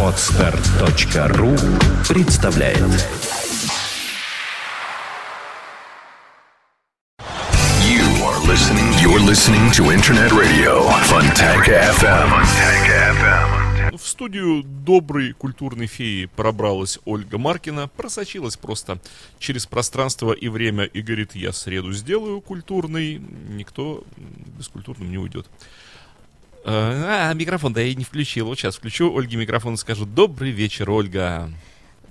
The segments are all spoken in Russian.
Отстар.ру представляет You are listening. You're listening to Internet Radio Fontanka FM. FM. В студию доброй культурной феи пробралась Ольга Маркина, просочилась просто через пространство и время и говорит, я среду сделаю культурный, никто бескультурным не уйдет. А, микрофон, да я не включил. Вот сейчас включу Ольге микрофон и скажу «Добрый вечер, Ольга».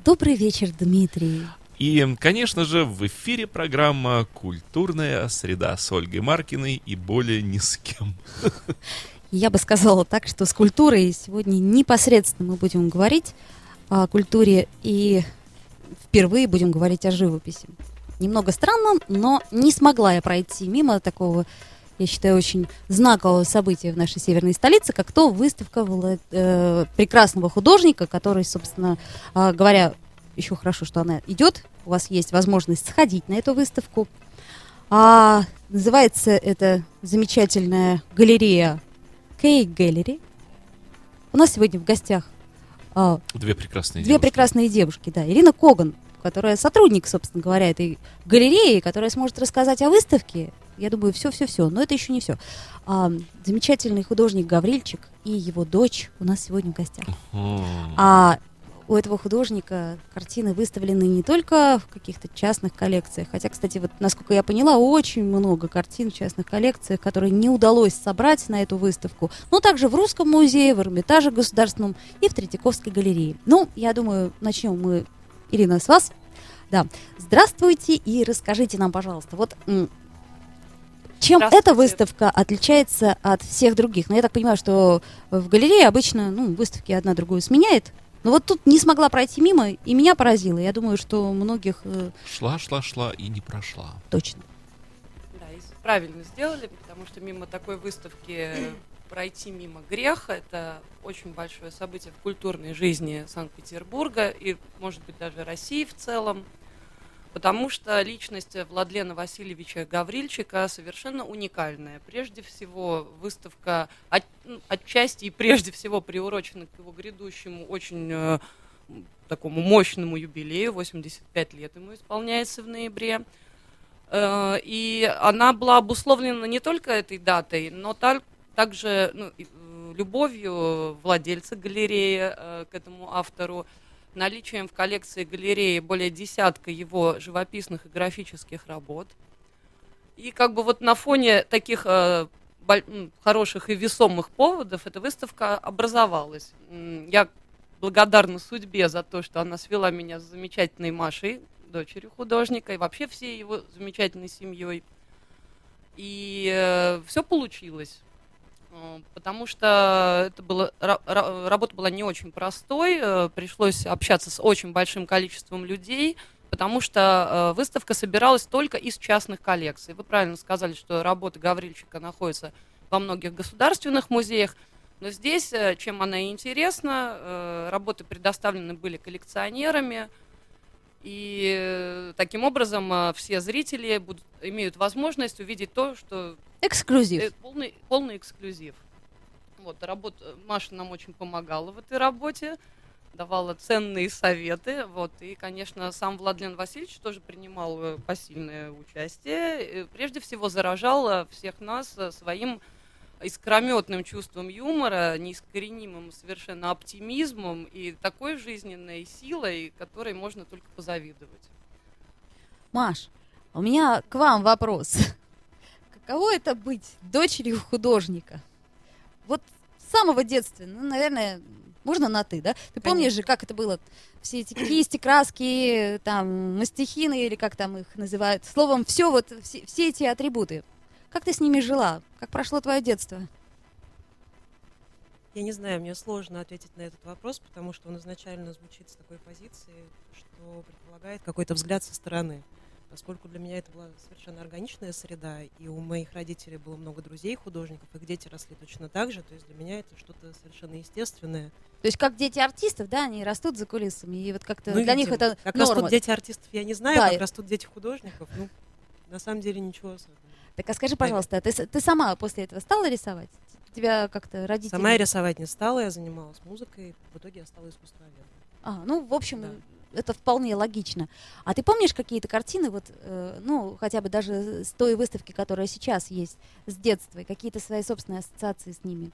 Добрый вечер, Дмитрий. И, конечно же, в эфире программа «Культурная среда» с Ольгой Маркиной и более ни с кем. Я бы сказала так, что с культурой сегодня непосредственно мы будем говорить о культуре и впервые будем говорить о живописи. Немного странно, но не смогла я пройти мимо такого, я считаю, очень знакового события в нашей северной столице, как то выставка э, прекрасного художника, который, собственно э, говоря, еще хорошо, что она идет. У вас есть возможность сходить на эту выставку. А, называется это замечательная галерея Кей Gallery. У нас сегодня в гостях а, Две прекрасные две девушки. прекрасные девушки, да. Ирина Коган, которая сотрудник, собственно говоря, этой галереи, которая сможет рассказать о выставке. Я думаю, все-все-все, но это еще не все. замечательный художник Гаврильчик и его дочь у нас сегодня в гостях. А у этого художника картины выставлены не только в каких-то частных коллекциях, хотя, кстати, вот насколько я поняла, очень много картин в частных коллекциях, которые не удалось собрать на эту выставку, но также в Русском музее, в Эрмитаже государственном и в Третьяковской галерее. Ну, я думаю, начнем мы, Ирина, с вас. Да. Здравствуйте и расскажите нам, пожалуйста, вот чем эта выставка отличается от всех других? Ну, я так понимаю, что в галерее обычно ну, выставки одна другую сменяет. Но вот тут не смогла пройти мимо, и меня поразило. Я думаю, что многих э, Шла, шла, шла и не прошла. точно. Да, и правильно сделали, потому что мимо такой выставки пройти мимо греха это очень большое событие в культурной жизни Санкт-Петербурга и, может быть, даже России в целом. Потому что личность Владлена Васильевича Гаврильчика совершенно уникальная. Прежде всего, выставка от- ну, отчасти и прежде всего приурочена к его грядущему очень э, такому мощному юбилею. 85 лет ему исполняется в ноябре. Э, И она была обусловлена не только этой датой, но так- также ну, э, любовью владельца галереи э, к этому автору, наличием в коллекции галереи более десятка его живописных и графических работ. И как бы вот на фоне таких э, хороших и весомых поводов эта выставка образовалась. Я благодарна судьбе за то, что она свела меня с замечательной Машей, дочерью художника, и вообще всей его замечательной семьей. И все получилось. Э, Потому что это было, ра- ра- работа была не очень простой, э, пришлось общаться с очень большим количеством людей, потому что э, выставка собиралась только из частных коллекций. Вы правильно сказали, что работа Гаврильчика находится во многих государственных музеях, но здесь, чем она и интересна, работы предоставлены были коллекционерами, и таким образом все зрители будут, имеют возможность увидеть то, что Эксклюзив. Э, полный, полный эксклюзив. Вот, работа, Маша нам очень помогала в этой работе, давала ценные советы. Вот, и, конечно, сам Владлен Васильевич тоже принимал э, посильное участие. Э, Прежде всего, заражал э, всех нас э, своим искрометным чувством юмора, неискоренимым совершенно оптимизмом и такой жизненной силой, которой можно только позавидовать. Маш, у меня к вам вопрос. Каково это быть дочерью художника? Вот с самого детства, ну, наверное, можно на ты, да? Ты помнишь же, как это было? Все эти кисти, краски, там, мастихины, или как там их называют. Словом, все вот, все, все эти атрибуты. Как ты с ними жила? Как прошло твое детство? Я не знаю, мне сложно ответить на этот вопрос, потому что он изначально звучит с такой позиции, что предполагает какой-то взгляд со стороны. Поскольку для меня это была совершенно органичная среда, и у моих родителей было много друзей художников, их дети росли точно так же, то есть для меня это что-то совершенно естественное. То есть как дети артистов, да, они растут за кулисами, и вот как-то Ну, для них видимо. это Как норма. растут дети артистов, я не знаю, Да, как растут дети художников, ну, на самом деле ничего особенного. Так а скажи, пожалуйста, ты, с- ты сама после этого стала рисовать? Тебя как-то родители... Сама я рисовать не стала, я занималась музыкой, в итоге я стала искусствоведом. А, ну, в общем, Да. Это вполне логично. А ты помнишь какие-то картины, вот, э, ну, хотя бы даже с той выставки, которая сейчас есть, с детства, какие-то свои собственные ассоциации с ними?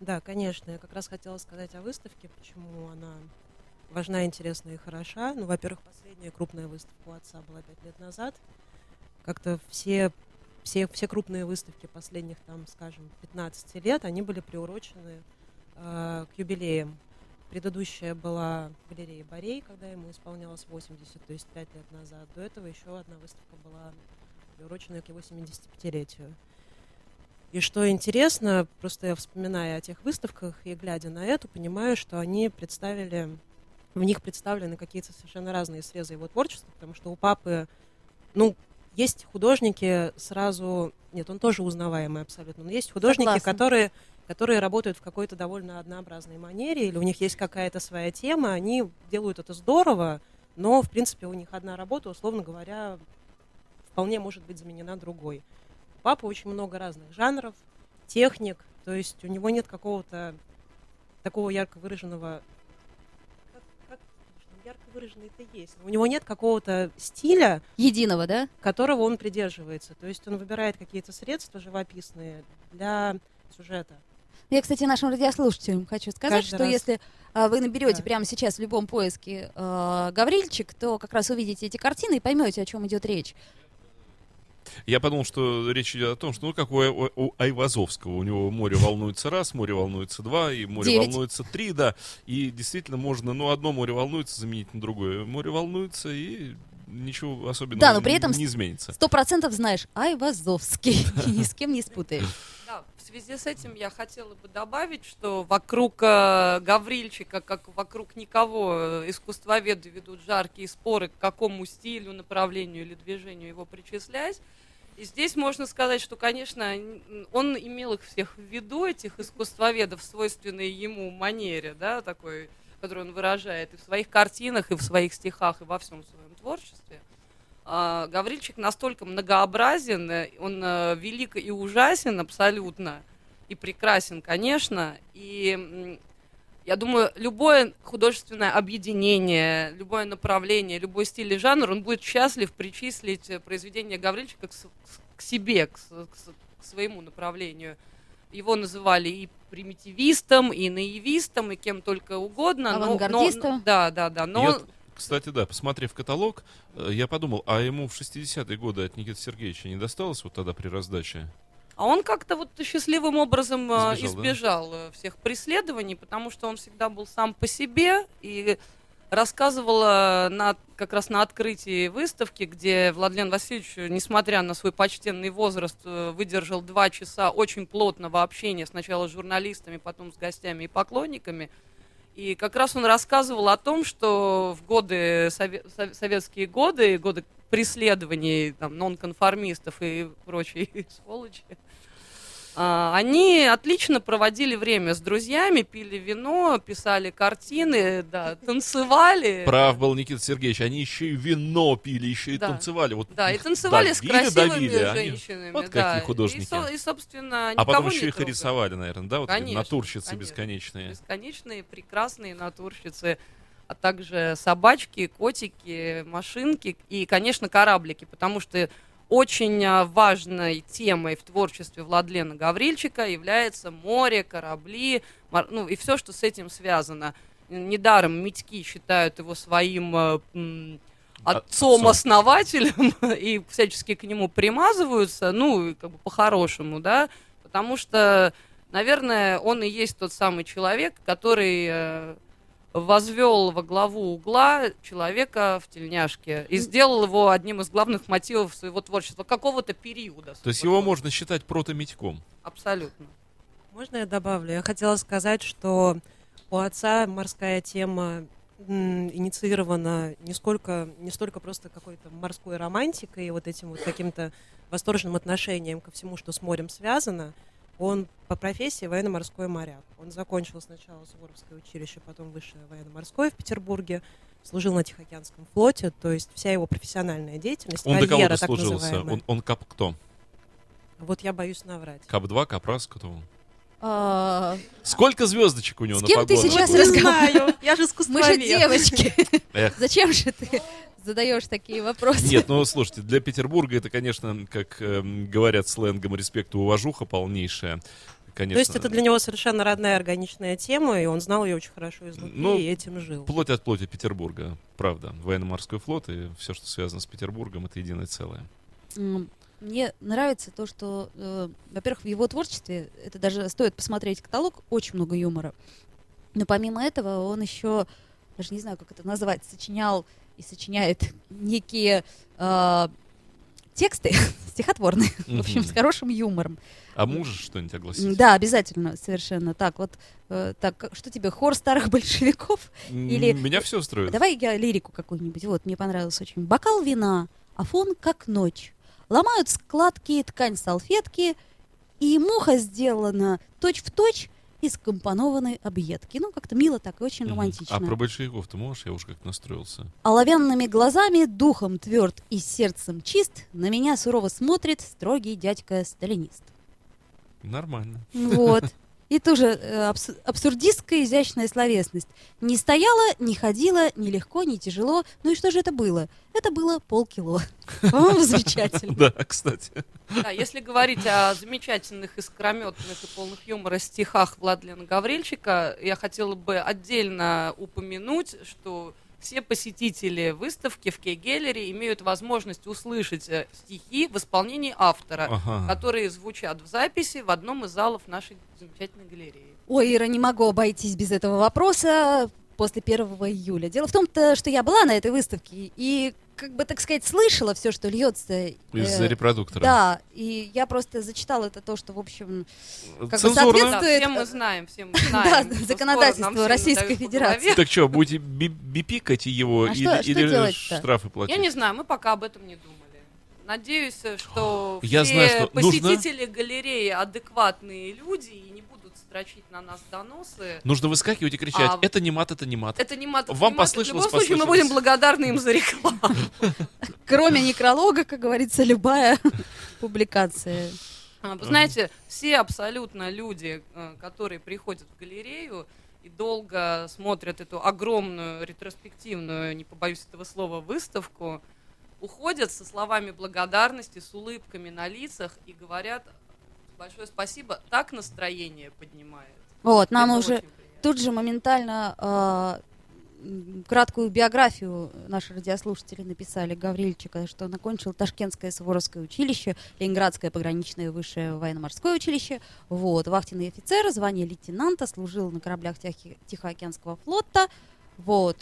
Да, конечно. Я как раз хотела сказать о выставке, почему она важна, интересна и хороша. Ну, во-первых, последняя крупная выставка у отца была пять лет назад. Как-то все, все, все крупные выставки последних, там, скажем, 15 лет, они были приурочены э, к юбилеям. Предыдущая была в галерее Борей, когда ему исполнялось 80, то есть 5 лет назад. До этого еще одна выставка была приуроченная к его 75-летию. И что интересно, просто я вспоминая о тех выставках и глядя на эту, понимаю, что они представили, в них представлены какие-то совершенно разные срезы его творчества, потому что у папы, ну, есть художники сразу, нет, он тоже узнаваемый абсолютно, но есть художники, Согласна. которые, которые работают в какой-то довольно однообразной манере, или у них есть какая-то своя тема, они делают это здорово, но, в принципе, у них одна работа, условно говоря, вполне может быть заменена другой. У папы очень много разных жанров, техник, то есть у него нет какого-то такого ярко выраженного ну, ярко выраженный это есть. У него нет какого-то стиля, Единого, да? которого он придерживается. То есть он выбирает какие-то средства живописные для сюжета. Я, кстати, нашим радиослушателям хочу сказать, Каждый что раз. если а, вы наберете Да. прямо сейчас в любом поиске а, Гаврильчик, то как раз увидите эти картины и поймете, о чем идет речь. Я подумал, что речь идет о том, что ну как у, у- у Айвазовского, у него море волнуется раз, море волнуется два, и море Девять. волнуется три, да. И действительно можно, ну одно море волнуется заменить на другое. Море волнуется и ничего особенного Да, но при этом не изменится. Сто процентов знаешь Айвазовский, и ни с кем не спутаешь. Да, в связи с этим я хотела бы добавить, что вокруг э, Гаврильчика, как вокруг никого, э, искусствоведы ведут жаркие споры, к какому стилю, направлению или движению его причислять. И здесь можно сказать, что, конечно, он имел их всех в виду, этих искусствоведов, в свойственной ему манере, да, такой, которую он выражает и в своих картинах, и в своих стихах, и во всем своем творчестве. А, Гаврильчик настолько многообразен, э, он э, велик и ужасен абсолютно, и прекрасен, конечно. И я думаю, любое художественное объединение, любое направление, любой стиль и жанр, он будет счастлив причислить э, произведение Гаврильчика к, себе, к, к к своему направлению. Его называли и примитивистом, и наивистом, и кем только угодно. но- но- Авангардистом. да, да, да. Но вот, кстати, да, посмотрев каталог, э, я подумал, а ему в 60-е годы от Никиты Сергеевича не досталось вот тогда при раздаче? А он как-то вот счастливым образом э, Избежал, да? избежал, э, всех преследований, потому что он всегда был сам по себе и рассказывал на, как раз на открытии выставки, где Владлен Васильевич, несмотря на свой почтенный возраст, выдержал два часа очень плотного общения сначала с журналистами, потом с гостями и поклонниками. И как раз он рассказывал о том, что в годы, сове- сов- советские годы, годы преследований там, нонконформистов и прочей сволочи, они отлично проводили время с друзьями, пили вино, писали картины, да, танцевали. Прав был Никита Сергеевич, они еще и вино пили, еще и Да. танцевали. Вот Да, и танцевали с давили, красивыми давили, а они- женщинами. Вот да. какие художники. И, и, собственно, А потом еще их трогали. рисовали, наверное, да? Вот Конечно, натурщицы конечно. бесконечные. Бесконечные, прекрасные натурщицы, а также собачки, котики, машинки и, конечно, кораблики, потому что очень а, важной темой в творчестве Владлена Гаврильчика является море, корабли, мор- ну и все, что с этим связано. Недаром Митьки считают его своим а, Отцом. отцом-основателем и всячески к нему примазываются, ну, как бы по-хорошему, да, потому что, наверное, он и есть тот самый человек, который э, возвел во главу угла человека в тельняшке и сделал его одним из главных мотивов своего творчества какого-то периода. То есть его можно считать протомитьком. Абсолютно. Можно я добавлю? Я хотела сказать, что у отца морская тема инициирована не, сколько, не столько просто какой-то морской романтикой и вот этим вот каким-то восторженным отношением ко всему, что с морем связано. Он по профессии военно-морской моряк. Он закончил сначала Суворовское училище, потом высшее военно-морское в Петербурге, служил на Тихоокеанском флоте, то есть вся его профессиональная деятельность, Он до кого карьера так называемая. Он, он кап кто? Вот я боюсь наврать. Кап-2, Капрас, кто он? А, Сколько звездочек у него С на кем ты сейчас разговариваешь? я же Мы же искусствовед. девочки. Зачем же ты задаешь такие вопросы? Нет, ну слушайте, для Петербурга это, конечно, как эм, говорят сленгом, респект и уважуха полнейшая. Конечно. То есть это для него совершенно родная органичная тема, и он знал ее очень хорошо изнутри Ну, и этим жил. Плоть от плоти Петербурга, правда. Военно-морской флот и все, что связано с Петербургом, это единое целое. Мне нравится то, что, э, во-первых, в его творчестве, это даже стоит посмотреть каталог, очень много юмора. Но помимо этого он еще, даже не знаю, как это назвать, сочинял и сочиняет некие э, тексты стихотворные, в общем, с хорошим юмором. А можешь что-нибудь огласить? Да, обязательно, совершенно. Так, вот, э, так, что тебе, хор старых большевиков? Или- Меня все устроит. Давай я лирику какую-нибудь. Вот, мне понравилось очень. Бокал вина, а фон как ночь. Ломают складки, ткань салфетки, и муха сделана точь-в-точь из компонованной объедки. Ну, как-то мило так и очень Мгм. романтично. А про большевиков ты можешь? Я уже как настроился. Оловянными глазами, духом тверд и сердцем чист, на меня сурово смотрит строгий дядька-сталинист. Нормально. Вот. И тоже э, абс- абсурдистская изящная словесность. Не стояла, не ходила, не легко, не тяжело. Ну и что же это было? Это было полкило. По-моему, замечательно. Да, кстати. Да, если говорить о замечательных, искрометных и полных юмора стихах Владлена Гаврильчика, я хотела бы отдельно упомянуть, что все посетители выставки в Кей-Геллере имеют возможность услышать э, стихи в исполнении автора, Ага. которые звучат в записи в одном из залов нашей замечательной галереи. Ой, Ира, не могу обойтись без этого вопроса после 1 июля. Дело в том-то, что я была на этой выставке и, как бы, так сказать, слышала все, что льется. Из-за э, репродуктора. Да, и я просто зачитала это то, что, в общем, как бы соответствует- Да, все мы знаем, все мы да, знаем. скоро законодательство Российской Федерации. Так что, будете би- бипикать его А или, что- штрафы платить? Я не знаю, мы пока об этом не думали. Надеюсь, э, что Я все знаю, что нужно- посетители галереи адекватные люди строчить на нас доносы. Нужно выскакивать и кричать, А, это не мат, это не мат. Это не мат, это Вам не мат. послышалось, В любом случае, мы будем благодарны им за рекламу. кроме некролога, как говорится, любая публикация. А, Вы знаете, все абсолютно люди, э, которые приходят в галерею и долго смотрят эту огромную ретроспективную, не побоюсь этого слова, выставку, уходят со словами благодарности, с улыбками на лицах и говорят большое спасибо, так настроение поднимает. Вот, нам Это уже тут же моментально м, краткую биографию наши радиослушатели написали Гаврильчика, что он окончил Ташкентское Суворовское училище, Ленинградское пограничное высшее военно-морское училище, вот, вахтенный офицер, звание лейтенанта, служил на кораблях Тихо- Тихоокеанского флота, вот.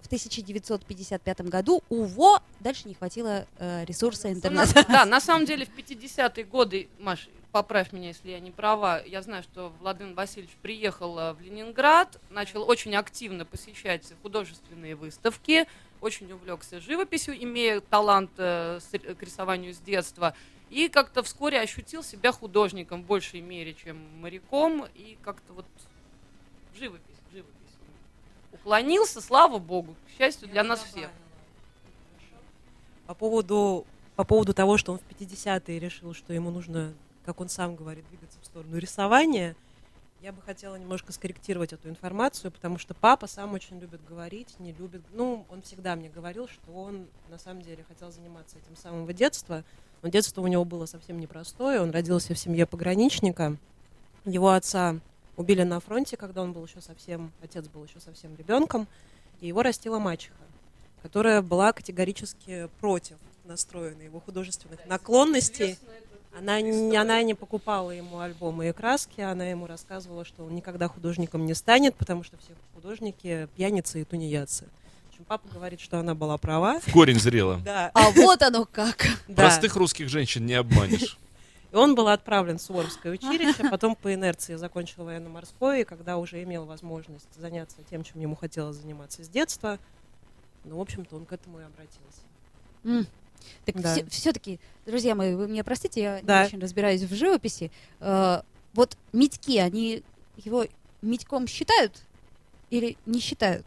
В 1955 году УВО дальше не хватило э, ресурса интернета. Да, на самом деле в 50-е годы, Маш, поправь меня, если я не права, я знаю, что Владимир Васильевич приехал э, в Ленинград, начал очень активно посещать художественные выставки, очень увлекся живописью, имея талант э, с- к рисованию с детства, и как-то вскоре ощутил себя художником в большей мере, чем моряком, и как-то вот живопись, в живопись. Уклонился, слава богу, к счастью для нас всех. По поводу, по поводу того, что он в 50-е решил, что ему нужно, как он сам говорит, двигаться в сторону рисования, я бы хотела немножко скорректировать эту информацию, потому что папа сам очень любит говорить, не любит... Ну, он всегда мне говорил, что он на самом деле хотел заниматься этим с самого детства. Но детство у него было совсем непростое. Он родился в семье пограничника. Его отца убили на фронте, когда он был еще совсем... Отец был еще совсем ребенком. И его растила мачеха которая была категорически против настроена его художественных наклонностей. Она не, она не покупала ему альбомы и краски, она ему рассказывала, что он никогда художником не станет, потому что все художники пьяницы и тунеядцы. В общем, папа говорит, что она была права. В корень зрела. Да, А вот оно как. да. Простых русских женщин не обманешь. И он был отправлен в Суворовское училище, потом по инерции закончил военно-морское, и когда уже имел возможность заняться тем, чем ему хотелось заниматься с детства, ну, в общем-то, он к этому и обратился. Так Да. все-таки, друзья мои, вы меня простите, я Да. не очень разбираюсь в живописи. Э, вот Митьки, они его Митьком считают или не считают?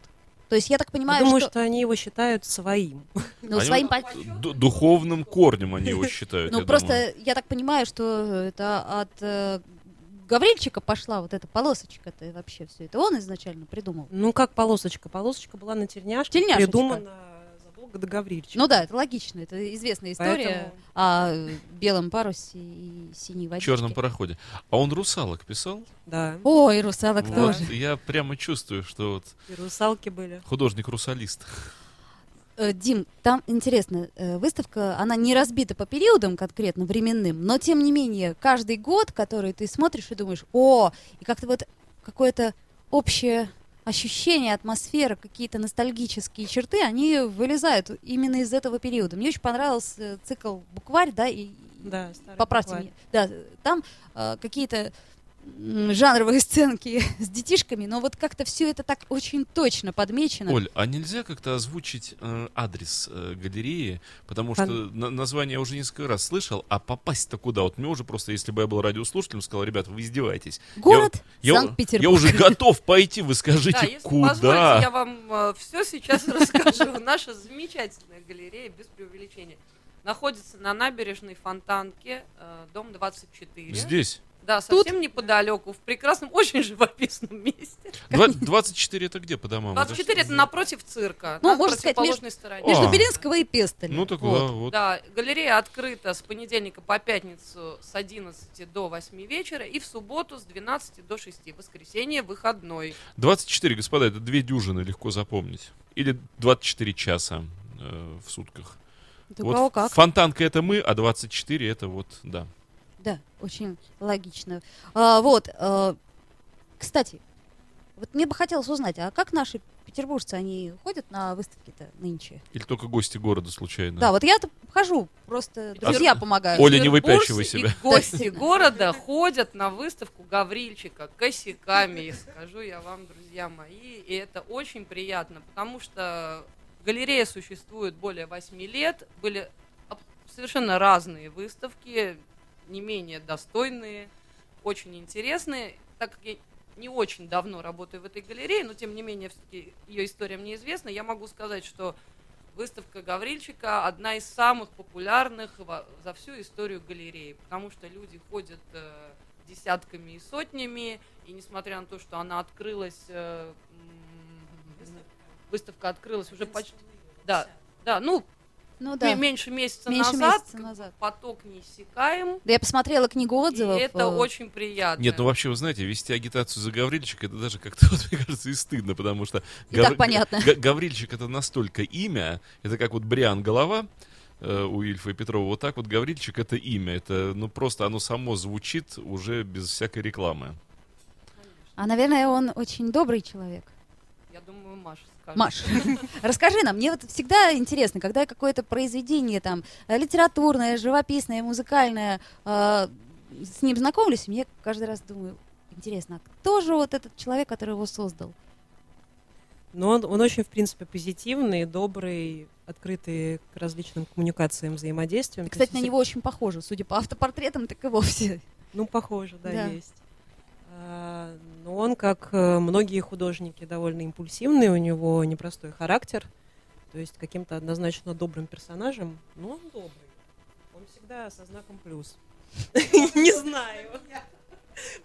То есть я так понимаю, Я думаю, что, что они его считают своим. ну, Они своим по- ду- духовным корнем они его считают. Ну, я просто думаю. я так понимаю, что это от э, Гаврильчика пошла вот эта полосочка-то и вообще все это он изначально придумал. Ну, как полосочка. Полосочка была на тельняшке, Тельняшечка. придумана до Гаврильчика. Ну да, это логично, это известная история Поэтому- о белом парусе и синей В водичке. черном пароходе. А он русалок писал? Да, Ой, русалок Вот тоже. Я прямо чувствую, что вот и русалки были. художник-русалист. Э, Дим, там интересно, э, выставка, она не разбита по периодам конкретно временным, но тем не менее, каждый год, который ты смотришь и думаешь, о, и как-то вот какое-то общее ощущение, атмосфера, какие-то ностальгические черты, они вылезают именно из этого периода. Мне очень понравился цикл «Букварь», да, и, Да, поправьте букварь. меня. Да, там э, какие-то жанровые сценки с детишками, но вот как-то все это так очень точно подмечено. Оль, а нельзя как-то озвучить э, адрес э, галереи? Потому что Пон- на- название я уже несколько раз слышал, а попасть-то куда? Вот мне уже просто, если бы я был радиослушателем, сказал, ребят, вы издеваетесь. Город Я, я Санкт-Петербург. уже готов пойти, вы скажите, Да, если куда? позволите, я вам все сейчас расскажу. Наша замечательная галерея, без преувеличения, находится на набережной Фонтанке, э, дом 24. Здесь. Да, Тут? совсем неподалеку, в прекрасном, очень живописном месте. Два- 24 это где по домам? Это 24 это напротив цирка, Ну, на можно сказать, противоположной стороне. Между А. Белинского и Пестоля. Ну так Вот. да, вот. Да, галерея открыта с понедельника по пятницу с 11 до 8 вечера и в субботу с 12 до 6. Воскресенье выходной. 24, господа, это две дюжины, легко запомнить. Или 24 часа э, в сутках. Да вот кого как. фонтанка это мы, а 24 это вот, да. Да, очень логично. А, вот, а, кстати, вот мне бы хотелось узнать, а как наши петербуржцы, они ходят на выставки-то нынче? Или только гости города случайно. Да, вот я-то хожу, просто друзья помогают. Оля, не выпячивай себя. И гости города ходят на выставку Гаврильчика косяками, скажу я вам, друзья мои. И это очень приятно, потому что галерея существует более 8 лет, были совершенно разные выставки, не менее достойные, очень интересные. Так как я не очень давно работаю в этой галерее, но тем не менее все-таки ее история мне известна, я могу сказать, что выставка Гаврильчика одна из самых популярных за всю историю галереи, потому что люди ходят э, десятками и сотнями, и несмотря на то, что она открылась, э, м, выставка открылась уже почти, да, да, ну Ну да. меньше месяца Меньше назад, месяца назад. поток неиссякаем, Да я посмотрела книгу отзывов. и это э, очень приятно. Нет, ну вообще, вы знаете, вести агитацию за Гаврильчика, это даже как-то, вот, мне кажется, и стыдно, потому что... И так понятно. Га- Гаврильчик это настолько имя, это как вот Бриан Голова э, у Ильфа и Петрова, вот так вот Гаврильчик это имя, это, ну, просто оно само звучит уже без всякой рекламы. А, наверное, он очень добрый человек. Я думаю, Маша скажет. Маш, расскажи нам, мне вот всегда интересно, когда какое-то произведение там э, литературное, живописное, музыкальное, э, с ним знакомлюсь, мне каждый раз думаю, интересно, а кто же вот этот человек, который его создал? Но он, он очень, в принципе, позитивный, добрый, открытый к различным коммуникациям, взаимодействиям. Кстати, есть на него очень похоже, судя по автопортретам, так и вовсе. Ну, похоже, да, Да. есть. Но он, как э, многие художники, довольно импульсивный, у него непростой характер. То есть каким-то однозначно добрым персонажем, но он добрый. Он всегда со знаком плюс. Не знаю.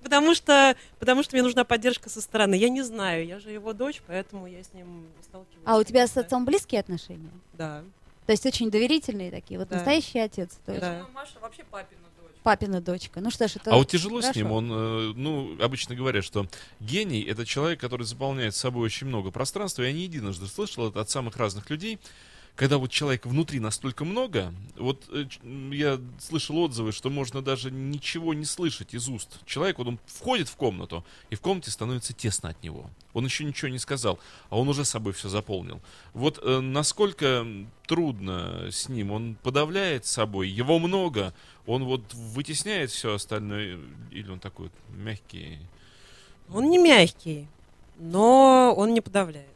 Потому что, потому что мне нужна поддержка со стороны. Я не знаю, я же его дочь, поэтому я с ним сталкиваюсь. А у тебя с отцом близкие отношения? Да. То есть очень доверительные такие, вот настоящий отец, Да. Маша вообще папина. Папина дочка. Ну что ж, это А вот тяжело с хорошо. ним, он, э, ну, обычно говорят, что гений — это человек, который заполняет собой очень много пространства. Я не единожды слышал это от самых разных людей. Когда вот человека внутри настолько много, вот э, я слышал отзывы, что можно даже ничего не слышать из уст. Человек, вот он входит в комнату, и в комнате становится тесно от него. Он еще ничего не сказал, а он уже собой все заполнил. Вот э, насколько трудно с ним, он подавляет собой, его много, он вот вытесняет все остальное, или он такой вот мягкий. Он не мягкий, но он не подавляет.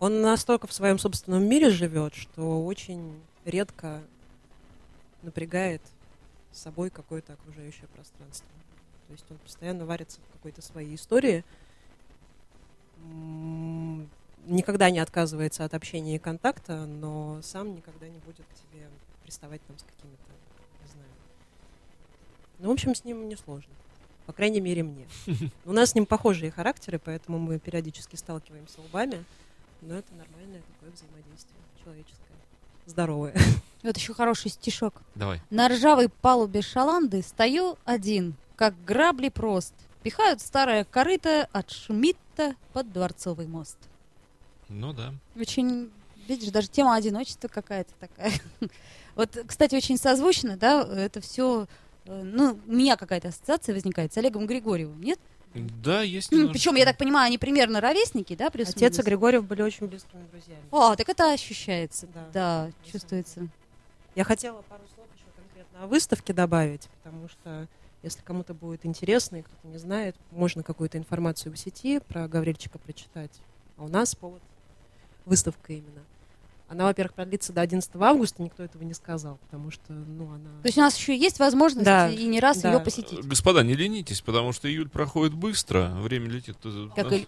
Он настолько в своем собственном мире живет, что очень редко напрягает с собой какое-то окружающее пространство. То есть он постоянно варится в какой-то своей истории. Никогда не отказывается от общения и контакта, но сам никогда не будет к тебе приставать там с какими-то, не знаю. Ну, в общем, с ним не сложно. По крайней мере, мне. У нас с ним похожие характеры, поэтому мы периодически сталкиваемся лбами. Но это нормальное такое взаимодействие человеческое. Здоровое. Вот еще хороший стишок. Давай. На ржавой палубе шаланды стою один, как грабли прост. Пихают старое корыто от Шмидта под Дворцовый мост. Ну да. Очень, видишь, даже тема одиночества какая-то такая. Вот, кстати, очень созвучно, да, это все, ну, у меня какая-то ассоциация возникает с Олегом Григорьевым, нет? Да, есть Причем, немножечко. я так понимаю, они примерно ровесники, да, плюс Отец и Григорьев были очень близкими друзьями. О, так это ощущается, Да. да, чувствуется. Я хотела пару слов еще конкретно о выставке добавить, потому что если кому-то будет интересно и кто-то не знает, можно какую-то информацию в сети про Гаврильчика прочитать. А у нас повод выставка именно. Она, во-первых, продлится до 11 августа, никто этого не сказал, потому что, ну, она... То есть у нас еще есть возможность Да, и не раз да. ее посетить. Господа, не ленитесь, потому что июль проходит быстро, время летит. Как и-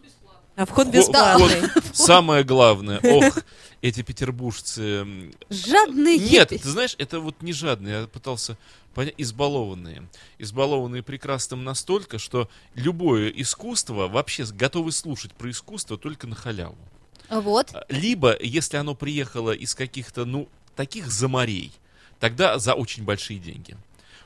А вход Вход- бесплатный. Самое главное, ох, эти петербуржцы. Жадные Нет, ты знаешь, это вот не жадные, я пытался понять, избалованные. Избалованные прекрасным настолько, что любое искусство, вообще готовы слушать про искусство только на халяву. Вот. Либо, если оно приехало из каких-то, ну, таких заморей, тогда за очень большие деньги.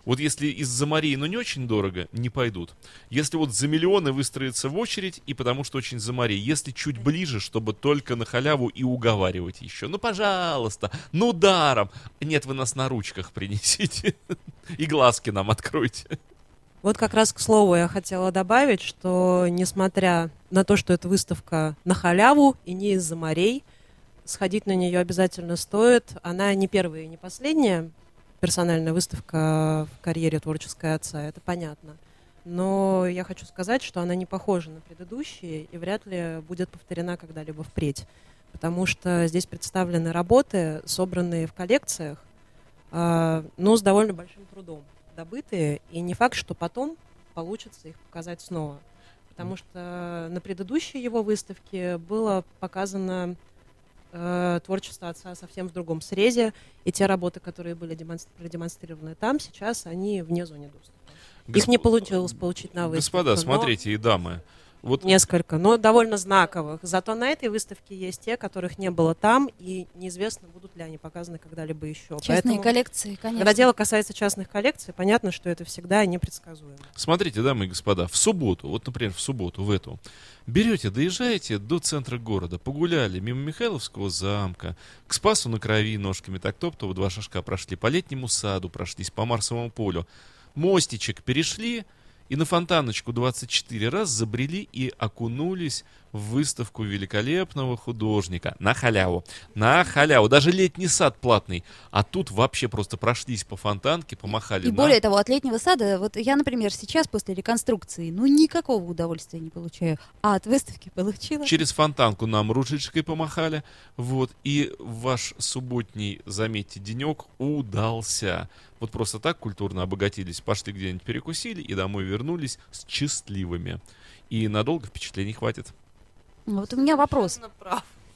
Вот если из-за морей, ну, не очень дорого, не пойдут. Если вот за миллионы выстроиться в очередь, и потому что очень за морей. Если чуть ближе, чтобы только на халяву и уговаривать еще. Ну, пожалуйста, ну, даром. Нет, вы нас на ручках принесите. И глазки нам откройте. Вот как раз к слову я хотела добавить, что несмотря на то, что эта выставка на халяву и не из-за морей, сходить на нее обязательно стоит. Она не первая и не последняя персональная выставка в карьере творческой отца, это понятно. Но я хочу сказать, что она не похожа на предыдущие и вряд ли будет повторена когда-либо впредь. Потому что здесь представлены работы, собранные в коллекциях, а, но с довольно большим трудом добытые, и не факт, что потом получится их показать снова. Потому что на предыдущей его выставке было показано э, творчество отца совсем в другом срезе, и те работы, которые были демонстр- продемонстрированы там, сейчас они вне зоны доступа. Их не Госп- получилось получить на выставке. Господа, но смотрите, и дамы. Вот Несколько, но довольно знаковых. Зато на этой выставке есть те, которых не было там, и неизвестно, будут ли они показаны когда-либо еще. Частные Поэтому, коллекции, конечно. когда дело касается частных коллекций, понятно, что это всегда непредсказуемо. Смотрите, дамы и господа, в субботу, вот, например, в субботу, в эту, берете, доезжаете до центра города, погуляли мимо Михайловского замка, к Спасу на крови ножками так топтово два шажка прошли, по летнему саду прошлись, по Марсовому полю, мостичек перешли, и на фонтаночку 24 раз забрели и окунулись в выставку великолепного художника. На халяву. На халяву. Даже летний сад платный. А тут вообще просто прошлись по фонтанке, помахали И на- более того, от летнего сада, вот я, например, сейчас после реконструкции, ну никакого удовольствия не получаю, а от выставки получила. Через фонтанку нам ружечкой помахали. Вот. И ваш субботний, заметьте, денек удался. Вот просто так культурно обогатились, пошли где-нибудь перекусили и домой вернулись счастливыми. И надолго впечатлений хватит. Вот у меня вопрос.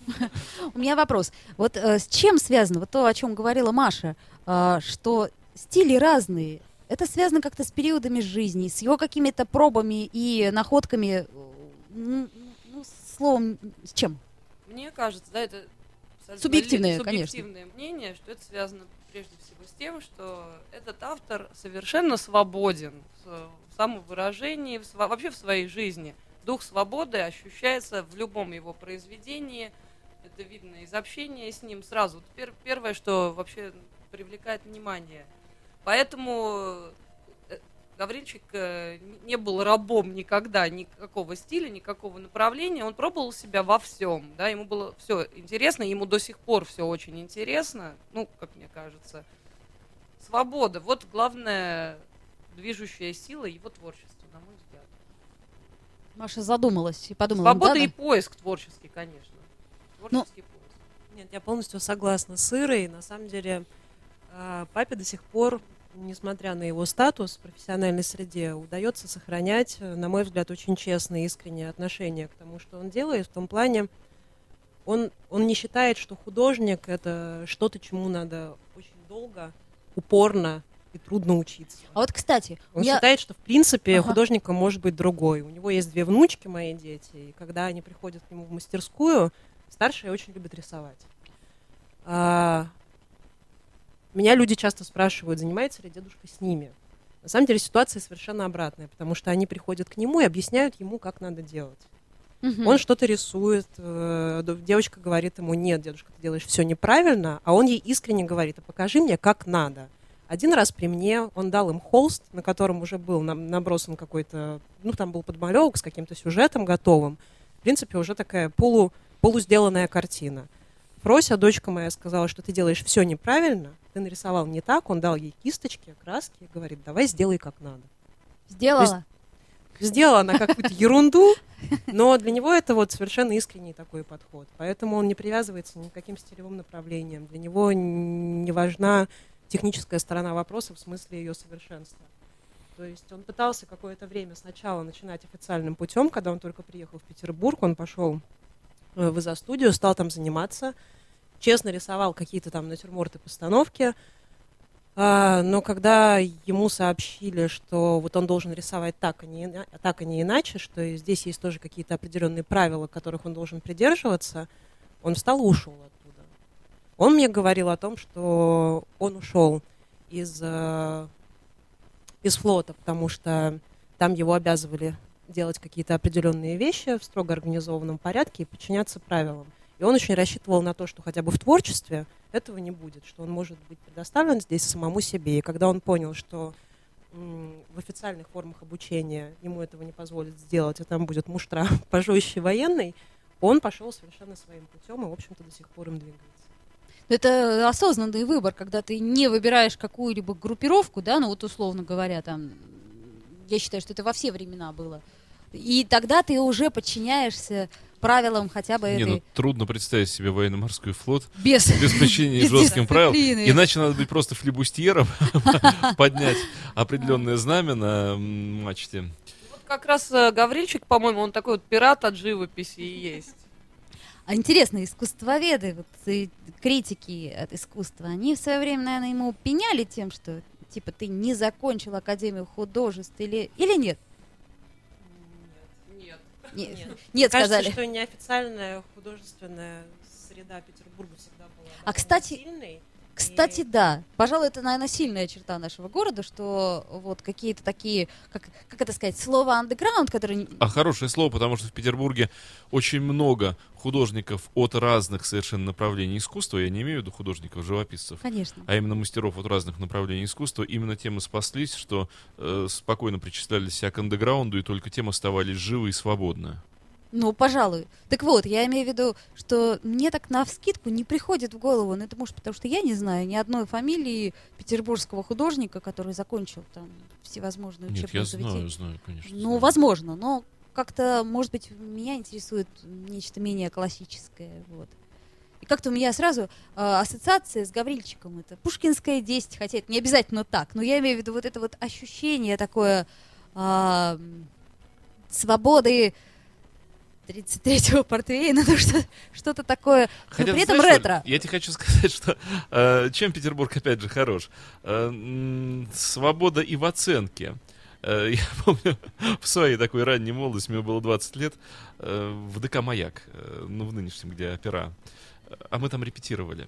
У меня вопрос. Вот э, с чем связано вот то, о чем говорила Маша, э, что стили разные. Это связано как-то с периодами жизни, с его какими-то пробами и находками. э, Ну, ну, словом, с чем? Мне кажется, да, это Субъективное, конечно. субъективное мнение, что это связано прежде всего с тем, что этот автор совершенно свободен в, самовыражении, в вообще в своей жизни. Дух свободы ощущается в любом его произведении. Это видно из общения с ним сразу. Первое, что вообще привлекает внимание. Поэтому э, Гаврильчик э, не был рабом никогда никакого стиля, никакого направления. Он пробовал себя во всем. Да, ему было все интересно, ему до сих пор все очень интересно. Ну, как мне кажется. Свобода. Вот главная движущая сила его творчества. Маша задумалась и подумала. Свобода ну, и да-да. поиск творческий, конечно. Творческий поиск. Нет, я полностью согласна с Ирой. На самом деле, э, папе до сих пор, несмотря на его статус в профессиональной среде, удается сохранять, на мой взгляд, очень честные, искренние отношения к тому, что он делает, в том плане, он, он не считает, что художник это что-то, чему надо очень долго, упорно и трудно учиться. А вот, кстати, Он я... считает, что в принципе Ага. художником может быть другой. У него есть две внучки, мои дети, и когда они приходят к нему в мастерскую, старшая очень любит рисовать. А, Меня люди часто спрашивают, занимается ли дедушка с ними. На самом деле ситуация совершенно обратная, потому что они приходят к нему и объясняют ему, как надо делать. Мгм. Он что-то рисует, э, девочка говорит ему, нет, дедушка, ты делаешь все неправильно, а он ей искренне говорит, а покажи мне, как надо. Один раз при мне он дал им холст, на котором уже был набросан какой-то, ну, там был подмалевок с каким-то сюжетом готовым. В принципе, уже такая полу, полусделанная картина. Фрося, дочка моя, сказала, что ты делаешь все неправильно, ты нарисовал не так, он дал ей кисточки, краски, и говорит, давай сделай как надо. Сделала. Сделала она какую-то ерунду, но для него это вот совершенно искренний такой подход. Поэтому он не привязывается ни к каким стилевым направлениям. Для него не важна техническая сторона вопроса в смысле ее совершенства. То есть он пытался какое-то время сначала начинать официальным путем, когда он только приехал в Петербург, он пошел э, в изо-студию, стал там заниматься, честно рисовал какие-то там натюрморты, постановки, а, но когда ему сообщили, что вот он должен рисовать так, а не, так, а не иначе, что здесь есть тоже какие-то определенные правила, которых он должен придерживаться, он встал и ушел оттуда. Он мне говорил о том, что он ушел из, э, из флота, потому что там его обязывали делать какие-то определенные вещи в строго организованном порядке и подчиняться правилам. И он очень рассчитывал на то, что хотя бы в творчестве этого не будет, что он может быть предоставлен здесь самому себе. И когда он понял, что в официальных формах обучения ему этого не позволят сделать, а там будет муштра пожестче военный, он пошел совершенно своим путем и, в общем-то, до сих пор им двигается. Это осознанный выбор, когда ты не выбираешь какую-либо группировку, да, ну вот условно говоря, там, я считаю, что это во все времена было. И тогда ты уже подчиняешься правилам хотя бы Не, этой... ну трудно представить себе военно-морской флот без... без подчинения жестким правилам. Иначе надо быть просто флибустьером, поднять определенное знамя на мачте. Вот как раз э, Гаврильчик, по-моему, он такой вот пират от живописи и есть. А интересно, искусствоведы, вот, и критики от искусства, они в свое время, наверное, ему пеняли тем, что типа ты не закончил Академию художеств или, или нет? Нет. Не- Нет. Нет, Кажется, сказали. что неофициальная художественная среда Петербурга всегда была А, кстати, сильной. Кстати, да. Пожалуй, это, наверное, сильная черта нашего города, что вот какие-то такие, как, как это сказать, слово андеграунд, которые... А хорошее слово, потому что в Петербурге очень много художников от разных совершенно направлений искусства. Я не имею в виду художников, живописцев. Конечно. а именно мастеров от разных направлений искусства, именно тем и спаслись, что э, спокойно причисляли себя к андеграунду, и только тем оставались живы и свободны. Ну, пожалуй. Так вот, я имею в виду, что мне так на вскидку не приходит в голову, ну это может потому, что я не знаю ни одной фамилии петербургского художника, который закончил там всевозможные Нет, учебные я заведения. знаю, знаю, конечно. Ну, знаю. возможно, но как-то, может быть, меня интересует нечто менее классическое. Вот. И как-то у меня сразу э, ассоциация с Гаврильчиком. Это Пушкинская 10, хотя это не обязательно так. Но я имею в виду вот это вот ощущение такое м, свободы 33-го портвейна, ну что, что-то такое, но Хотя, при ты этом знаешь, ретро. Оль, Я тебе хочу сказать, что э, чем Петербург, опять же, хорош. Э, м, свобода и в оценке. Э, я помню, в своей такой ранней молодости, мне было 20 лет, э, в ДК «Маяк», э, ну, в нынешнем, где опера, э, а мы там репетировали.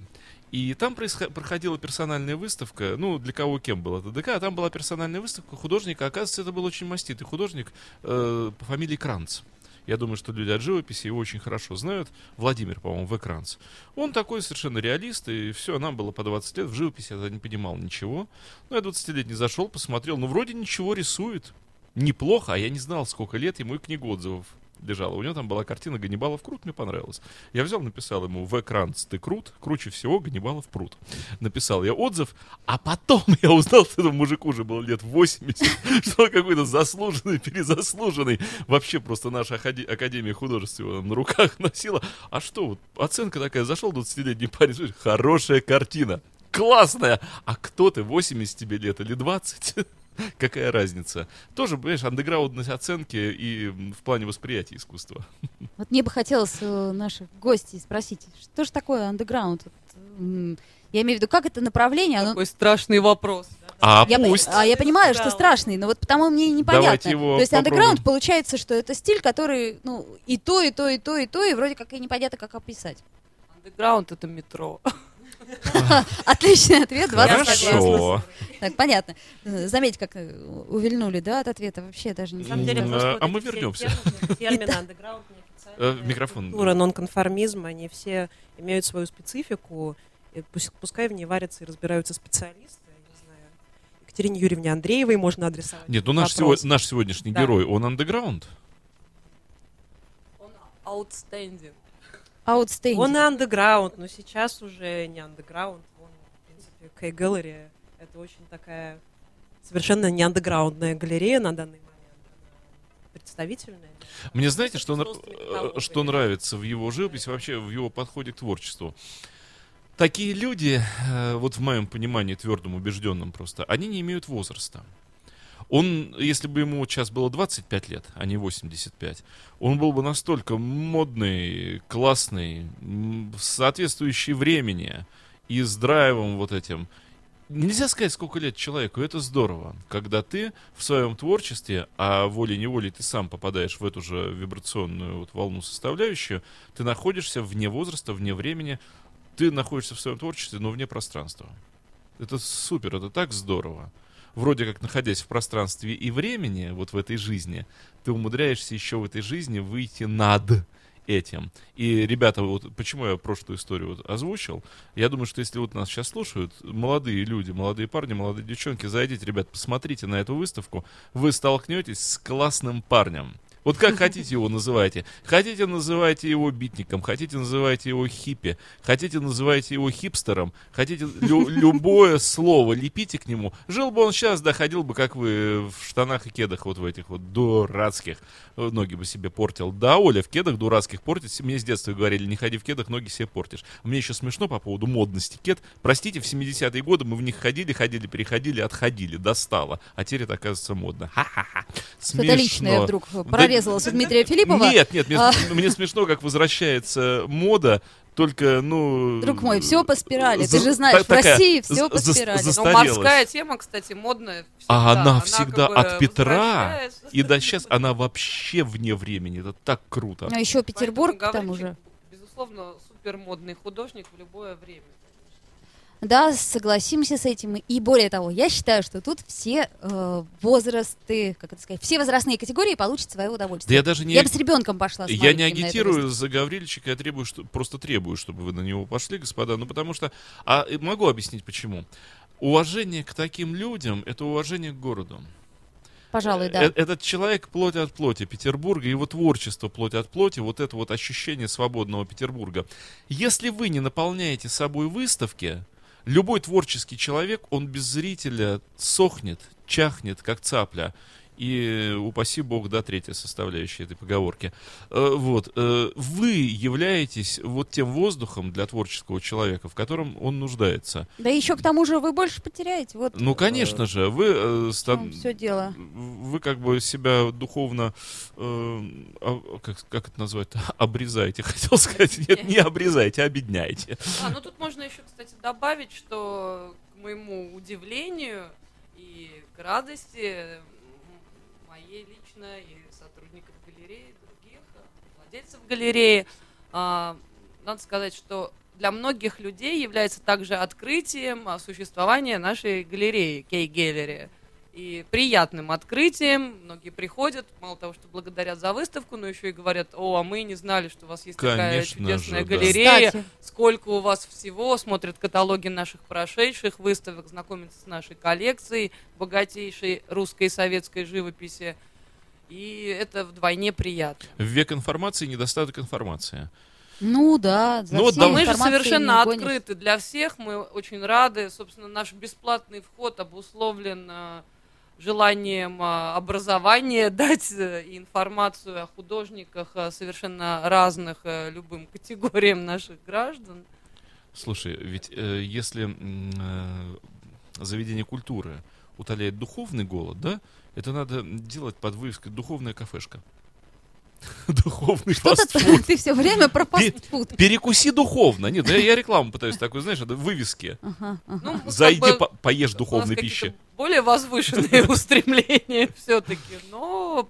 И там проходила персональная выставка, ну, для кого кем было это ДК, а там была персональная выставка художника, оказывается, это был очень маститый художник э, по фамилии Кранц. Я думаю, что люди от живописи его очень хорошо знают. Владимир, по-моему, В. Кранц. Он такой совершенно реалист, и все, нам было по 20 лет. В живописи я не понимал ничего. Ну, я 20-летний зашел, посмотрел, ну, вроде ничего рисует. Неплохо, а я не знал, сколько лет ему и книгу отзывов лежала. У него там была картина Ганнибалов крут, мне понравилось. Я взял, написал ему В. Кранц, ты крут, круче всего Ганнибалов прут. Написал я отзыв, а потом я узнал, что этому мужику уже было лет 80, что он какой-то заслуженный, перезаслуженный. Вообще просто наша Акаде- Академия художеств его на руках носила. А что, вот оценка такая, зашел 20-летний парень, слушай, хорошая картина. Классная! А кто ты, 80 тебе лет или 20? Какая разница? Тоже, понимаешь, андеграундность оценки и в плане восприятия искусства. Вот мне бы хотелось у наших гостей спросить, что же такое андеграунд? Я имею в виду, как это направление? Оно... Такой страшный вопрос. А Я, по- пусть. а я понимаю, что страшный, но вот потому мне непонятно. Давайте его то есть андеграунд получается, что это стиль, который, ну, и то, и то, и то, и то, и вроде как и непонятно, как описать. Андеграунд это метро. Отличный ответ, 20 Хорошо. Так, понятно. Заметь, как э, увильнули, да, от ответа. Вообще даже не На самом деле, М, просто а мы вернемся. Э, микрофон. культура, нонконформизм, они все имеют свою специфику. Пускай в ней варятся и разбираются специалисты. я не знаю. Екатерине Юрьевне Андреевой можно адресовать. Нет, ну наш, сего- наш сегодняшний Да. герой, он андеграунд. Он outstanding. Outstanding. Он и андеграунд, но сейчас уже не андеграунд. Он, в принципе, K Gallery — это очень такая совершенно не андеграундная галерея на данный момент. Она представительная. Мне знаете, что, э, что нравится в его живописи, вообще в его подходе к творчеству? Такие люди, э, вот в моем понимании, твердом, убежденном просто, они не имеют возраста. Он, если бы ему сейчас было 25 лет, а не 85, он был бы настолько модный, классный, соответствующий времени и с драйвом вот этим. Нельзя сказать, сколько лет человеку, это здорово, когда ты в своем творчестве, а волей-неволей ты сам попадаешь в эту же вибрационную вот волну составляющую, ты находишься вне возраста, вне времени, ты находишься в своем творчестве, но вне пространства. Это супер, это так здорово. Вроде как находясь в пространстве и времени, вот в этой жизни, ты умудряешься еще в этой жизни выйти над этим. И, ребята, вот почему я прошлую историю вот озвучил, я думаю, что если вот нас сейчас слушают, молодые люди, молодые парни, молодые девчонки, зайдите, ребят, посмотрите на эту выставку, вы столкнетесь с классным парнем. Вот как хотите его называйте. Хотите, называйте его битником, хотите, называйте его хиппи, хотите, называйте его хипстером, хотите, лю- любое слово лепите к нему. Жил бы он сейчас, да, ходил бы, как вы, в штанах и кедах вот в этих вот дурацких. Ноги бы себе портил. Да, Оля, в кедах дурацких портить. Мне с детства говорили, не ходи в кедах, ноги себе портишь. Мне еще смешно по поводу модности кед. Простите, в 70-е годы мы в них ходили, ходили, переходили, отходили, достало. А теперь это, оказывается, модно. Ха-ха-ха. Что-то личное Смешно. вдруг Да прорезалось у Дмитрия Филиппова. нет, нет, мне, А. мне смешно, как возвращается мода, только, ну... Друг мой, все по спирали. Ты за- же знаешь, та- в такая России все за- по за- спирали. Но застарелась. морская тема, кстати, модная всегда. А она как всегда бы от Петра и до сейчас она вообще вне времени. Это так круто. А еще Петербург Поэтому к тому же. Гаврильчик, Безусловно, супермодный художник в любое время. Да, согласимся с этим. И более того, я считаю, что тут все э, возрасты, как это сказать, все возрастные категории получат свое Да удовольствие. я даже не... Я бы с ребенком пошла. С Я не агитирую за Гаврильчика, я требую, что, просто требую, чтобы вы на него пошли, господа. Ну, потому что... А э, могу объяснить, почему. Уважение к таким людям — это уважение к городу. Пожалуй, да. Э- Этот человек плоть от плоти Петербурга, его творчество плоть от плоти, вот это вот ощущение свободного Петербурга. Если вы не наполняете собой выставки, любой творческий человек, он без зрителя сохнет, чахнет, как цапля. И упаси бог, да, третья составляющая этой поговорки. Э, Вот. э, Вы являетесь вот тем воздухом для творческого человека, в котором он нуждается. Да еще к тому же вы больше потеряете. Вот, Ну, конечно же, вы э, стан- все дело. вы как бы себя духовно, э, а, как, как это назвать, обрезаете, хотел сказать. Нет, не обрезаете, а обедняете. А, ну тут можно еще, кстати, добавить, что к моему удивлению и к радости моей лично и сотрудников галереи, других а, владельцев галереи, а, надо сказать, что для многих людей является также открытием а, существования нашей галереи Кей Геллери. И приятным открытием. Многие приходят, мало того, что благодарят за выставку, но еще и говорят, о, а мы не знали, что у вас есть такая Конечно чудесная же, да. галерея Кстати, сколько у вас всего, смотрят каталоги наших прошедших выставок, знакомятся с нашей коллекцией богатейшей русской и советской живописи. И это вдвойне приятно. В век информации недостаток информации. ну да. за Ну да, мы же совершенно открыты для всех, мы очень рады. Собственно, наш бесплатный вход обусловлен э, желанием э, образования дать э, информацию о художниках э, совершенно разных э, любым категориям наших граждан. Слушай, ведь э, если э, заведение культуры утоляет духовный голод, да, это надо делать под вывеской «духовная кафешка». Духовный Что-то фастфуд. ты все время про фастфуд. Перекуси духовно. Нет, я, я рекламу пытаюсь такую, знаешь, это вывески. Ага, ага. Ну, как Зайди, бы по- поешь духовной пищи. Более возвышенные устремления все-таки, но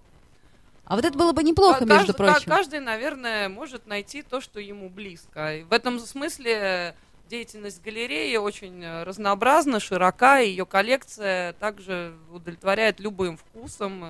А вот это было бы неплохо, между прочим. Каждый, наверное, может найти то, что ему близко. И в этом смысле деятельность галереи очень э, разнообразна, широка, и ее коллекция также удовлетворяет любым вкусом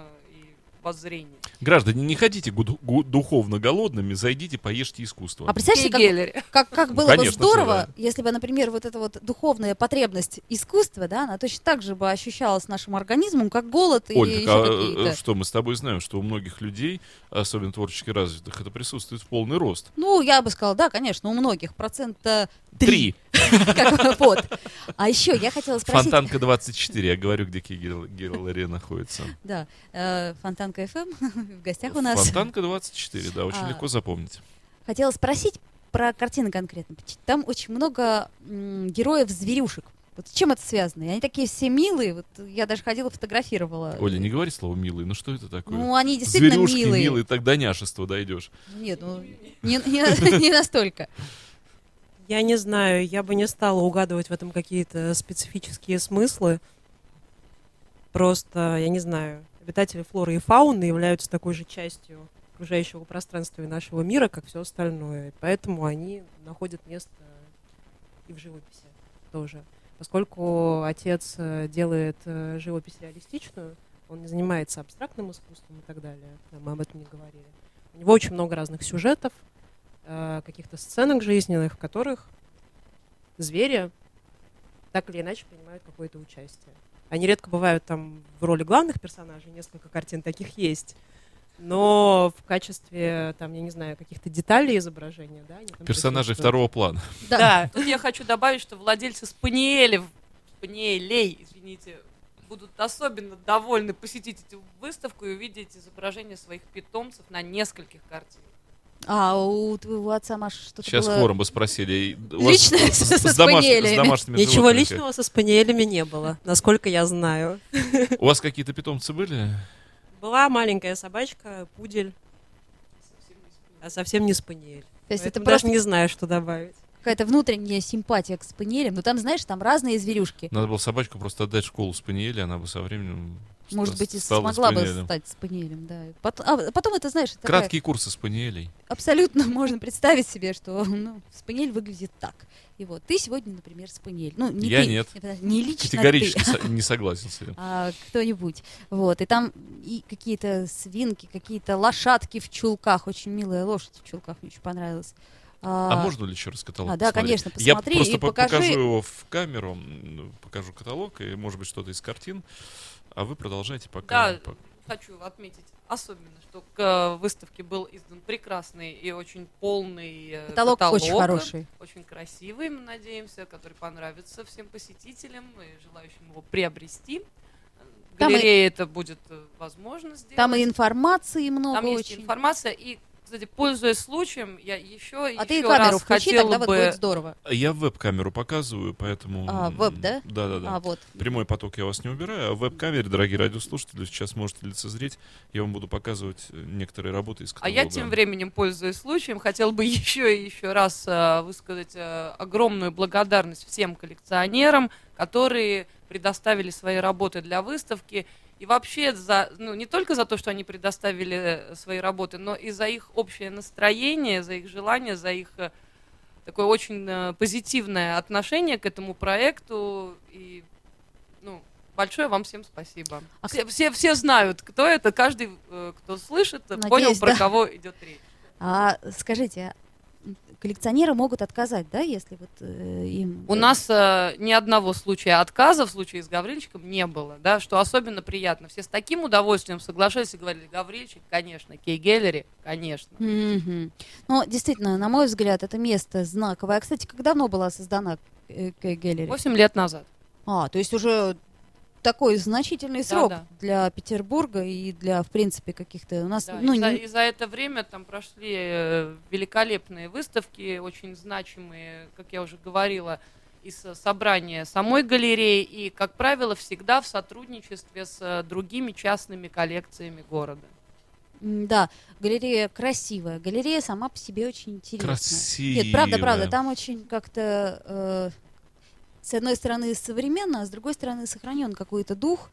и воззрением. Граждане, не ходите гу- гу- духовно голодными, зайдите, поешьте искусство. А представьте, как, как, как Ну, было бы конечно, здорово, да. если бы, например, вот эта вот духовная потребность искусства, да, она точно так же бы ощущалась нашим организмом, как голод или Ольга, еще а, какие-то. э, что мы с тобой знаем, что у многих людей, особенно творчески развитых, это присутствует в полный рост. Ну, я бы сказала, да, конечно, у многих процента Три. Как- Вот. А еще я хотела спросить... Фонтанка 24, я говорю, где Геллерия находится. Да, э, Фонтанка ФМ в гостях у нас. Фонтанка 24, да, очень А. легко запомнить. Хотела спросить про картины конкретно. Там очень много героев-зверюшек. Вот с чем это связано? И Они такие все милые. Вот я даже ходила, фотографировала. Оля, не говори слово милый, ну что это такое? Ну, они действительно Зверюшки милые. милые, так до няшества дойдешь. Нет, ну, не, не- не настолько. Я не знаю, я бы не стала угадывать в этом какие-то специфические смыслы. Просто, я не знаю, обитатели флоры и фауны являются такой же частью окружающего пространства и нашего мира, как все остальное. Поэтому они находят место и в живописи тоже. Поскольку отец э, делает э, живопись реалистичную, он не занимается абстрактным искусством и так далее, да, мы об этом не говорили. У него очень много разных сюжетов, э, каких-то сценок жизненных, в которых звери так или иначе принимают какое-то участие. Они редко бывают там в роли главных персонажей, несколько картин таких есть. Но в качестве, там, я не знаю, каких-то деталей изображения, да, они там Персонажей второго плана. Да. Да, Тут я хочу добавить, что владельцы спаниелей, спаниелей, извините, будут особенно довольны посетить эту выставку и увидеть изображение своих питомцев на нескольких картинах. А у твоего отца, Маш, что-то Сейчас было... форум бы спросили. Личное с- со с домаш- с домашними ничего животными личного со спаниелями не было, насколько я знаю. У вас какие-то питомцы были? Была маленькая собачка, пудель, а совсем не спаниель. То есть это просто даже не знаю, что добавить. какая-то внутренняя симпатия к спаниелям. Но там, знаешь, там разные зверюшки. Надо было собачку просто отдать в школу спаниели, она бы со временем Может быть, и смогла бы стать спаниелем, да. Потом, а потом это, знаешь, такая- Краткие курсы спаниелей. абсолютно можно представить себе, что ну, спаниель выглядит так. И вот ты сегодня, например, спаниель. Ну, не Я ты, нет. Не лично Категорически ты, со- не согласен с этим. а кто-нибудь. Вот. И там и какие-то свинки, какие-то лошадки в чулках. Очень милая лошадь в чулках, мне очень понравилась. А можно ли еще раз каталог а, да, посмотреть? конечно, Я посмотри просто и по- покажи. покажу его в камеру, покажу каталог и, может быть, что-то из картин, а вы продолжайте пока. Да. по- Хочу отметить особенно, что к э, выставке был издан прекрасный и очень полный э, Каталог, очень хороший. очень красивый, мы надеемся, который понравится всем посетителям и желающим его приобрести. В Там и- галерее это будет э, возможно сделать. Там и информации много Там есть очень. информация. И, кстати, пользуясь случаем, я еще, А ты еще камеру раз включи, хотела тогда вот бы... будет здорово. Я веб-камеру показываю, поэтому... А, веб, да? Да-да-да. А, вот. Прямой поток я вас не убираю, а в веб-камере, дорогие радиослушатели, сейчас можете лицезреть, я вам буду показывать э, некоторые работы из А каталога. я тем временем, пользуясь случаем, хотел бы еще и еще раз э, высказать э, огромную благодарность всем коллекционерам, которые предоставили свои работы для выставки. И вообще, за, ну, не только за то, что они предоставили э, свои работы, но и за их общее настроение, за их желание, за их э, такое очень э, позитивное отношение к этому проекту. И, ну, большое вам всем спасибо. А все, все, все знают, кто это, каждый, кто слышит, Надеюсь, понял, про да. кого идет речь. А скажите, коллекционеры могут отказать, да, если вот э, им... У нас э, ни одного случая отказа в случае с Гаврильчиком не было, да, что особенно приятно. Все с таким удовольствием соглашались и говорили, Гаврильчик, конечно, Кей Геллери, конечно. Мгм. Ну, действительно, на мой взгляд, это место знаковое. А, кстати, как давно была создана э, Кей Геллери? Восемь лет назад. А, то есть уже такой значительный срок Да-да. для Петербурга и для, в принципе, каких-то... У нас, Да, ну, и, за, не- и за это время там прошли э, великолепные выставки, очень значимые, как я уже говорила, из собрания самой галереи и, как правило, всегда в сотрудничестве с э, другими частными коллекциями города. Да, галерея красивая. Галерея сама по себе очень интересная. Красивая. Нет, правда, правда, там очень как-то э, с одной стороны современно, а с другой стороны сохранен какой-то дух.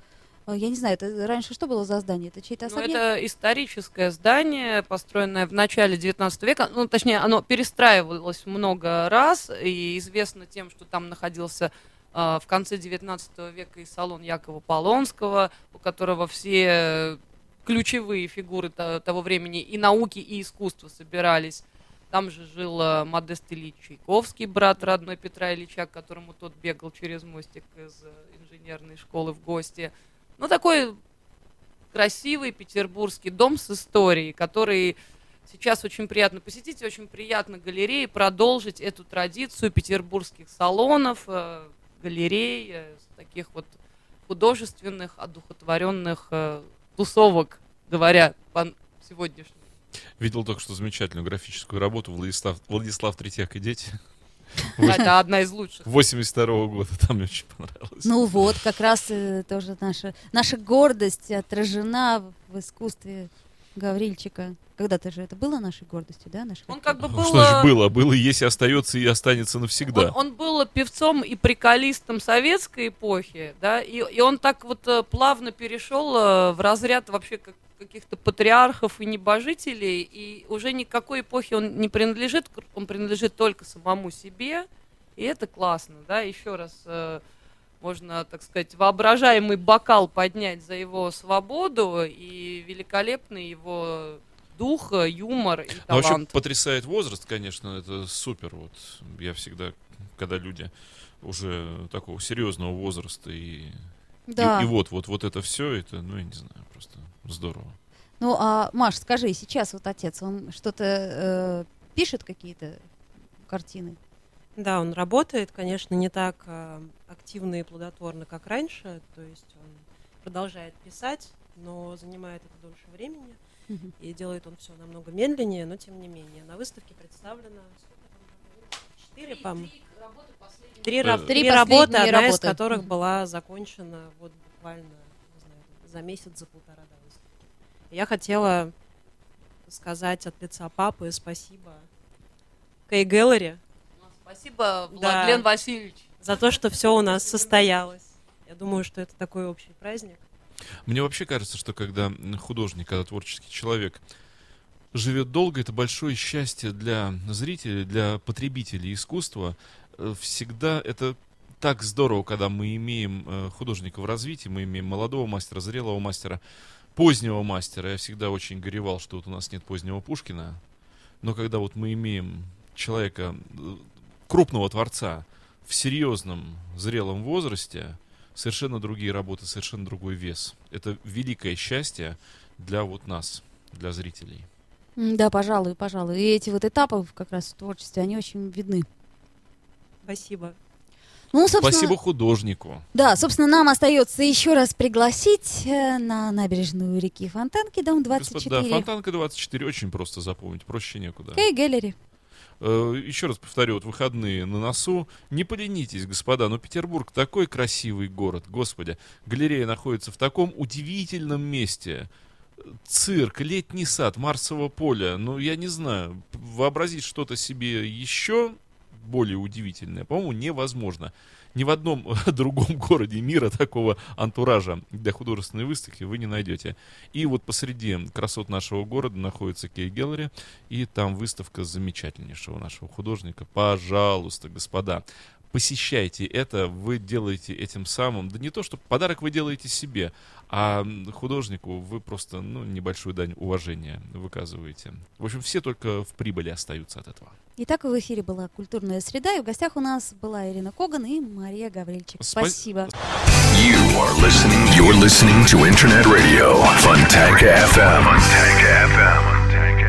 Э, Я не знаю, это раньше что было за здание? Это чей-то Ну, особняк? это историческое здание, построенное в начале 19 века. Ну, точнее, оно перестраивалось много раз, и известно тем, что там находился а, в конце 19 века и салон Якова Полонского, у которого все ключевые фигуры то- того времени и науки, и искусства собирались. Там же жил а, Модест Ильич Чайковский, брат родной Петра Ильича, к которому тот бегал через мостик из э, инженерной школы в гости. Ну, такой красивый петербургский дом с историей, который сейчас очень приятно посетить, очень приятно галереи продолжить эту традицию петербургских салонов, э, галерей, э, таких вот художественных, одухотворенных э, тусовок, говоря по сегодняшнему. Видел только что замечательную графическую работу Владислав, Владислав Третьяк и дети. Это одна из лучших. 82 года, там мне очень понравилось. Ну вот, как раз э, тоже наша, наша гордость отражена в искусстве Гаврильчика. Когда-то же это было нашей гордостью, да? Нашей Он как бы Ну, был... Что значит было? Было, есть и остается, и останется навсегда. Он, он был певцом и приколистом советской эпохи, да, и, и он так вот э, плавно перешел э, в разряд вообще как- каких-то патриархов и небожителей, и уже никакой эпохи он не принадлежит, он принадлежит только самому себе, и это классно, да, еще раз э, можно, так сказать, воображаемый бокал поднять за его свободу и великолепный его дух, юмор и Но вообще талант. потрясает возраст, конечно, это супер. Вот я всегда, когда люди уже такого серьезного возраста и, Да. и, и вот, вот, вот это все, это, ну, я не знаю, здорово. Ну, а, Маш, скажи, сейчас вот отец, он что-то э, пишет какие-то картины? Да, он работает, конечно, не так э, активно и плодотворно, как раньше. То есть он продолжает писать, но занимает это дольше времени. И делает он все намного медленнее, но тем не менее. На выставке представлено четыре, по-моему. Три, ра- Э, три Три работы, последние одна из работы. которых Мгм. была закончена вот буквально не знаю, за месяц, за полтора до. Я хотела сказать от лица папы спасибо Кей Гэллери Спасибо, Да. Владлен Васильевич. за то, что все у нас состоялось. Я думаю, что это такой общий праздник. Мне вообще кажется, что когда художник, когда творческий человек живет долго, это большое счастье для зрителей, для потребителей искусства. Э, Всегда это так здорово, когда мы имеем э, художника в развитии, мы имеем молодого мастера, зрелого мастера, позднего мастера. Я всегда очень горевал, что вот у нас нет позднего Пушкина. Но когда вот мы имеем человека, э, крупного творца в серьезном, зрелом возрасте, совершенно другие работы, совершенно другой вес. Это великое счастье для вот нас, для зрителей. Да, пожалуй, пожалуй. И эти вот этапы как раз в творчестве, они очень видны. Спасибо. Ну, собственно, Спасибо художнику. Да, собственно, нам остается еще раз пригласить э, на набережную реки Фонтанки, дом 24. Господа, Фонтанка 24 очень просто запомнить, проще некуда. K Gallery. Э, Еще раз повторю, вот выходные на носу. Не поленитесь, господа, но Петербург такой красивый город, господи. Галерея находится в таком удивительном месте. Цирк, летний сад, Марсово поле. Ну, я не знаю, вообразить что-то себе еще более удивительное, по-моему, невозможно. Ни в одном другом городе мира такого антуража для художественной выставки вы не найдете. И вот посреди красот нашего города находится Кей Геллери, и там выставка замечательнейшего нашего художника. Пожалуйста, господа, посещайте это, вы делаете этим самым, да не то, что подарок вы делаете себе, а художнику вы просто, ну, небольшую дань уважения выказываете. В общем, все только в прибыли остаются от этого. Итак, в эфире была «Культурная среда», и в гостях у нас была Ирина Коган и Мария Гаврильчик. Спа- Спасибо. You are listening. You're listening to Internet Radio Fontanka FM. Fontanka FM. Fontanka